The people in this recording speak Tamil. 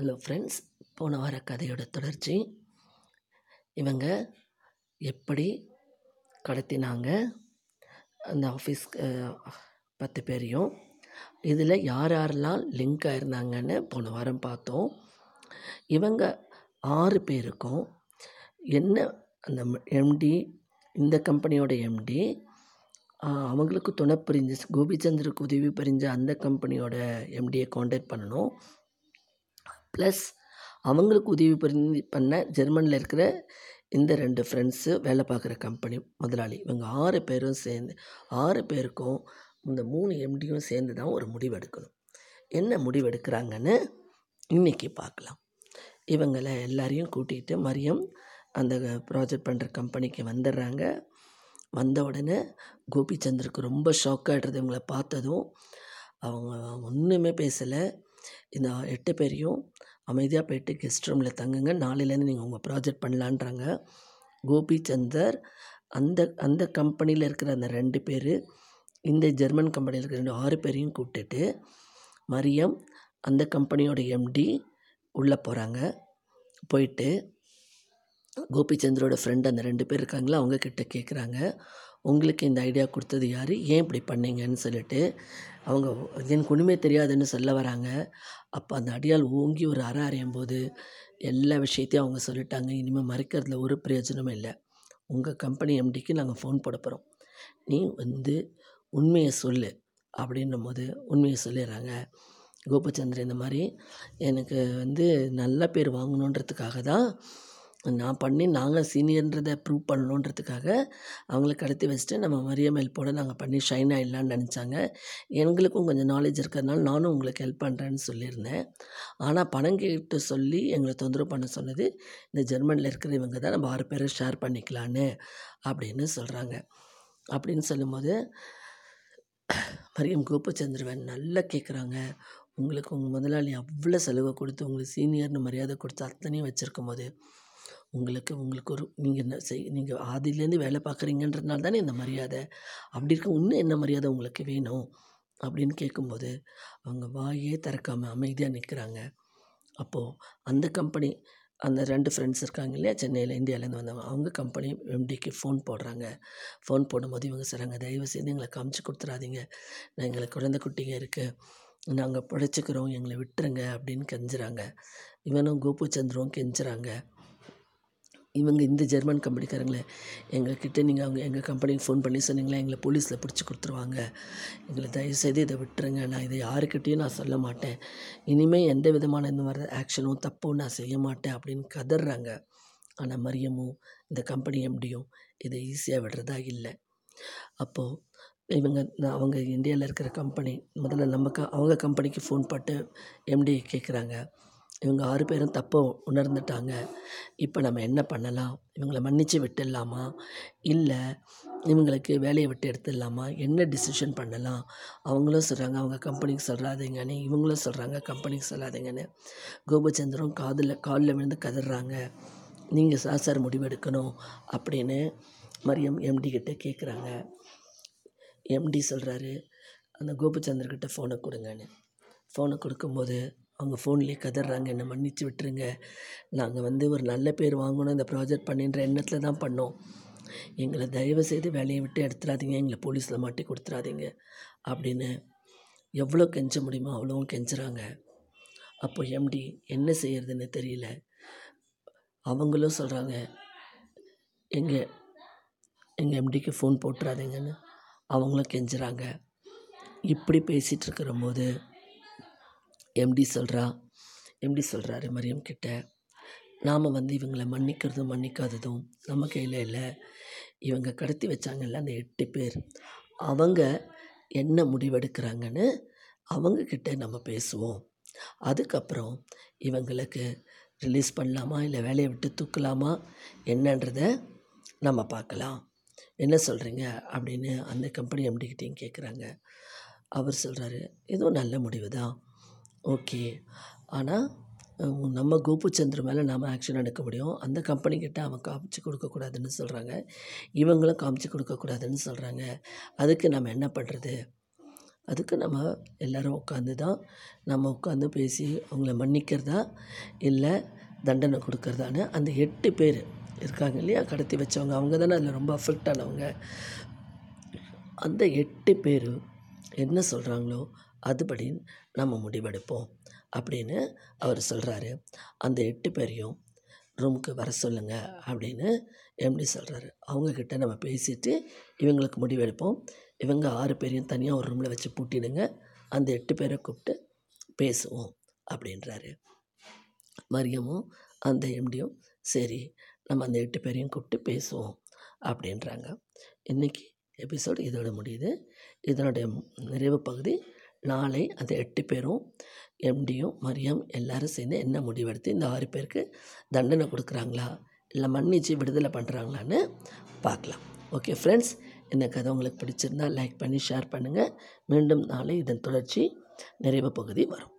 ஹலோ ஃப்ரெண்ட்ஸ் போன வார கதையோட தொடர்ச்சி. இவங்க எப்படி கடத்தினாங்க? அந்த ஆஃபீஸ்க்கு பத்து பேரையும். இதில் யார் யாரெல்லாம் லிங்க் ஆயிருந்தாங்கன்னு போன வாரம் பார்த்தோம். இவங்க ஆறு பேருக்கும் என்ன அந்த எம்டி இந்த கம்பெனியோட எம்டி அவங்களுக்கு துணை புரிஞ்சு கோபிச்சந்தருக்கு உதவி புரிஞ்ச அந்த கம்பெனியோட எம்டியை காண்டாக்ட் பண்ணணும். ப்ளஸ் அவங்களுக்கு உதவி பண்ணி பண்ண ஜெர்மனியில் இருக்கிற இந்த ரெண்டு ஃப்ரெண்ட்ஸு வேலை பார்க்குற கம்பெனி முதலாளி. இவங்க ஆறு பேரும் சேர்ந்து ஆறு பேருக்கும் இந்த மூணு எம்டியும் சேர்ந்து தான் ஒரு முடிவு எடுக்கணும் என்ன முடிவு எடுக்கிறாங்கன்னு இன்றைக்கி பார்க்கலாம். இவங்களை எல்லாரையும் கூட்டிகிட்டு மரியம் அந்த ப்ராஜெக்ட் பண்ணுற கம்பெனிக்கு வந்துடுறாங்க. வந்த உடனே கோபிச்சந்தருக்கு ரொம்ப ஷாக் ஆகிடுறது இவங்களை பார்த்ததும். அவங்க ஒன்றுமே பேசலை. இந்த எட்டு பேரையும் அமைதியாக போயிட்டு கெஸ்ட் ரூமில் தங்குங்க. நாளையிலேருந்து நீங்கள் உங்கள் ப்ராஜெக்ட் பண்ணலான்றாங்க. கோபிச்சந்தர் அந்த அந்த கம்பெனியில் இருக்கிற அந்த ரெண்டு பேர் இந்த ஜெர்மன் கம்பெனியில் இருக்கிற ரெண்டு ஆறு பேரையும் கூப்பிட்டுட்டு மரியம் அந்த கம்பெனியோட எம்டி உள்ளே போகிறாங்க போயிட்டு கோபிச்சந்தரோட ஃப்ரெண்ட் அந்த ரெண்டு பேர் இருக்காங்களா அவங்கக்கிட்ட கேட்குறாங்க உங்களுக்கு இந்த ஐடியா கொடுத்தது யார்? ஏன் இப்படி பண்ணீங்கன்னு சொல்லிட்டு அவங்க எனக்கு ஒன்றுமே தெரியாதுன்னு சொல்ல வராங்க. அப்போ அந்த அடியால் ஓங்கி ஒரு அற அறையும் போது எல்லா விஷயத்தையும் அவங்க சொல்லிட்டாங்க. இனிமேல் மறைக்கிறதுல ஒரு பிரயோஜனமும் இல்லை. உங்கள் கம்பெனி எம்டிக்கு நாங்கள் ஃபோன் போட போகிறோம் நீ வந்து உண்மையை சொல்லு அப்படின்னும் போது உண்மையை சொல்லிடுறாங்க. கோபச்சந்திரன் இந்த மாதிரி எனக்கு வந்து நல்ல பேர் வாங்கணுன்றதுக்காக தான் நான் பண்ணி நாங்கள் சீனியர்ன்றதை ப்ரூவ் பண்ணணுன்றதுக்காக அவங்கள கடத்தி வச்சுட்டு நம்ம மரியம் ஹெல்ப்போட நாங்கள் பண்ணி ஷைன் ஆகிடலான்னு நினச்சாங்க. எங்களுக்கும் கொஞ்சம் நாலேஜ் இருக்கிறதுனால நானும் உங்களுக்கு ஹெல்ப் பண்ணுறேன்னு சொல்லியிருந்தேன். ஆனால் பணம் கேட்டு சொல்லி எங்களை தொந்தரவு பண்ண சொன்னது இந்த ஜெர்மனியில் இருக்கிற இவங்க தான் நம்ம ஆறு பேரை ஷேர் பண்ணிக்கலான்னு அப்படின்னு சொல்கிறாங்க அப்படின்னு சொல்லும்போது மரியம் கோபச்சந்திரவன் நல்லா கேட்குறாங்க உங்களுக்கு உங்கள் முதலாளி அவ்வளோ செலவு கொடுத்து உங்களுக்கு சீனியர்னு மரியாதை கொடுத்து அத்தனையும் வச்சுருக்கும் போது உங்களுக்கு உங்களுக்கு ஒரு நீங்கள் என்ன செய் நீங்கள் ஆதிலேருந்து வேலை பார்க்குறீங்கன்றதுனால தானே இந்த மரியாதை. அப்படி இருக்க இன்னும் என்ன மரியாதை உங்களுக்கு வேணும்? அப்படின்னு கேட்கும்போது அவங்க வாயே திறக்காமல் அமைதியாக நிற்கிறாங்க அப்போது அந்த கம்பெனி அந்த ரெண்டு ஃப்ரெண்ட்ஸ் இருக்காங்க இல்லையா? சென்னையில் இந்தியாவிலேருந்து வந்தவங்க. அவங்க கம்பெனி எம்டிக்கு ஃபோன் போடுறாங்க. ஃபோன் போடும்போது இவங்க சொல்கிறாங்க தயவு செய்து எங்களை காமிச்சு கொடுத்துறாதீங்க. நான் எங்களுக்கு குழந்தை குட்டிங்க இருக்குது நாங்கள் பிழைச்சிக்கிறோம். எங்களை விட்டுருங்க. அப்படின்னு கெஞ்சுறாங்க. இவனும் கோபுச்சந்திரவும் கெஞ்சுறாங்க. இவங்க இந்த ஜெர்மன் கம்பெனிக்காரங்களே எங்கக்கிட்ட நீங்கள் அவங்க எங்கள் கம்பெனிக்கு ஃபோன் பண்ணி சொன்னீங்களா எங்களை போலீஸில் பிடிச்சி கொடுத்துருவாங்க. எங்களை தயவுசெய்து இதை விட்டுருங்க. நான் இதை யாருக்கிட்டேயும் நான் சொல்ல மாட்டேன். இனிமேல் எந்த விதமான இந்த மாதிரி ஆக்ஷனும் தப்பும் நான் செய்ய மாட்டேன் அப்படின்னு கதறாங்க ஆனால் மரியமும் இந்த கம்பெனி எம்டியும் இதை ஈஸியாக விடுறதா இல்லை. அப்போது இவங்க அவங்க இந்தியாவில் இருக்கிற கம்பெனி முதல்ல நம்ம க அவங்க கம்பெனிக்கு ஃபோன் போட்டு எம்டி கேட்குறாங்க இவங்க ஆறு பேரும் தப்பை உணர்ந்துட்டாங்க. இப்போ நம்ம என்ன பண்ணலாம்? இவங்களை மன்னித்து விட்டுடலாமா? இல்லை இவங்களுக்கு வேலையை விட்டு எடுத்துடலாமா? என்ன டிசிஷன் பண்ணலாம்? அவங்களும் சொல்கிறாங்க அவங்க கம்பெனிக்கு சொல்கிறாதீங்கன்னு இவங்களும் சொல்கிறாங்க கம்பெனிக்கு சொல்லாதீங்கன்னு. கோபச்சந்திரம் காதில் காலில் விழுந்து கதறாங்க. நீங்கள் சார் சார் முடிவெடுக்கணும் அப்படின்னு மரியம் எம்டி கிட்ட கேட்குறாங்க எம்டி சொல்கிறாரு அந்த கோபச்சந்திரக்கிட்ட ஃபோனை கொடுங்கன்னு. ஃபோனை கொடுக்கும்போது அவங்க ஃபோன்லேயே கதறாங்க என்னை மன்னிச்சு விட்டுருங்க. நாங்கள் வந்து ஒரு நல்ல பேர் வாங்கணும் இந்த ப்ராஜெக்ட் பண்ணின்ற எண்ணத்தில் தான் பண்ணோம். எங்களை தயவு செய்து வேலையை விட்டு எடுத்துடாதீங்க எங்களை போலீஸில் மாட்டி கொடுத்துடாதீங்க. அப்படின்னு எவ்வளோ கெஞ்ச முடியுமோ அவ்வளோவும் கெஞ்சுறாங்க. அப்போ எம்டி என்ன செய்யறதுன்னு தெரியல. அவங்களும் சொல்கிறாங்க எங்கள் எங்கள் எம்டிக்கு ஃபோன் போட்டுறாதீங்கன்னு. அவங்களும் கெஞ்சுறாங்க. இப்படி பேசிகிட்டு இருக்கிற போது எம்டி சொல்கிறா எம்டி சொல்கிறாரு மரியம் கிட்ட. நாம் வந்து இவங்களை மன்னிக்கிறதும் மன்னிக்காததும் நம்ம கையில் இல்லை. இவங்க கடத்தி வச்சாங்கல்ல அந்த எட்டு பேர். அவங்க என்ன முடிவெடுக்கிறாங்கன்னு அவங்கக்கிட்ட நம்ம பேசுவோம். அதுக்கப்புறம் இவங்களுக்கு ரிலீஸ் பண்ணலாமா இல்லை வேலையை விட்டு தூக்கலாமா என்னன்றத நம்ம பார்க்கலாம். என்ன சொல்கிறீங்க அப்படின்னு அந்த கம்பெனி எம்டிக்கிட்டையும் கேட்குறாங்க அவர் சொல்கிறாரு இதுவும் நல்ல முடிவு தான் ஓகே. ஆனால் நம்ம கோபுச்சந்திர மேலே நாம் ஆக்ஷன் எடுக்க முடியும். அந்த கம்பெனிக்கிட்ட அவன் காமிச்சு கொடுக்கக்கூடாதுன்னு சொல்கிறாங்க இவங்களும் காமிச்சு கொடுக்கக்கூடாதுன்னு சொல்கிறாங்க அதுக்கு நம்ம என்ன பண்ணுறது அதுக்கு நம்ம எல்லோரும் உட்காந்து தான் நம்ம உட்காந்து பேசி அவங்கள மன்னிக்கிறதா இல்லை தண்டனை கொடுக்கறதான்னு அந்த எட்டு பேர் இருக்காங்க இல்லையா? கடத்தி வச்சவங்க. அவங்க தானே அதில் ரொம்ப அஃபெக்ட் ஆனவங்க. அந்த எட்டு பேர் என்ன சொல்கிறாங்களோ அதுபடி நம்ம முடிவெடுப்போம் அப்படின்னு அவர் சொல்கிறாரு அந்த எட்டு பேரையும் ரூமுக்கு வர சொல்லுங்க அப்படின்னு எம்டி சொல்கிறாரு அவங்கக்கிட்ட நம்ம பேசிவிட்டு இவங்களுக்கு முடிவெடுப்போம். இவங்க ஆறு பேரையும் தனியாக ஒரு ரூமில் வச்சு பூட்டிடுங்க. அந்த எட்டு பேரை கூப்பிட்டு பேசுவோம் அப்படின்றாரு. மரியமும் அந்த எம்டியும் சரி நம்ம அந்த எட்டு பேரையும் கூப்பிட்டு பேசுவோம் அப்படின்றாங்க. இன்றைக்கி எபிசோடு இதோட முடியுது. இதனுடைய நிறைவு பகுதி நாளை அந்த எட்டு பேரும் எம்டியும் மரியம் எல்லாரும் சேர்ந்து என்ன முடிவெடுத்து இந்த ஆறு பேருக்கு தண்டனை கொடுக்குறாங்களா? இல்லை மன்னிச்சு விடுதலை பண்ணுறாங்களான்னு பார்க்கலாம். ஓகே ஃப்ரெண்ட்ஸ் இந்த கதை உங்களுக்கு பிடிச்சிருந்தா லைக் பண்ணி ஷேர் பண்ணுங்கள் மீண்டும் நாளை இதன் தொடர்ச்சி நிறைவு பகுதி வரும்.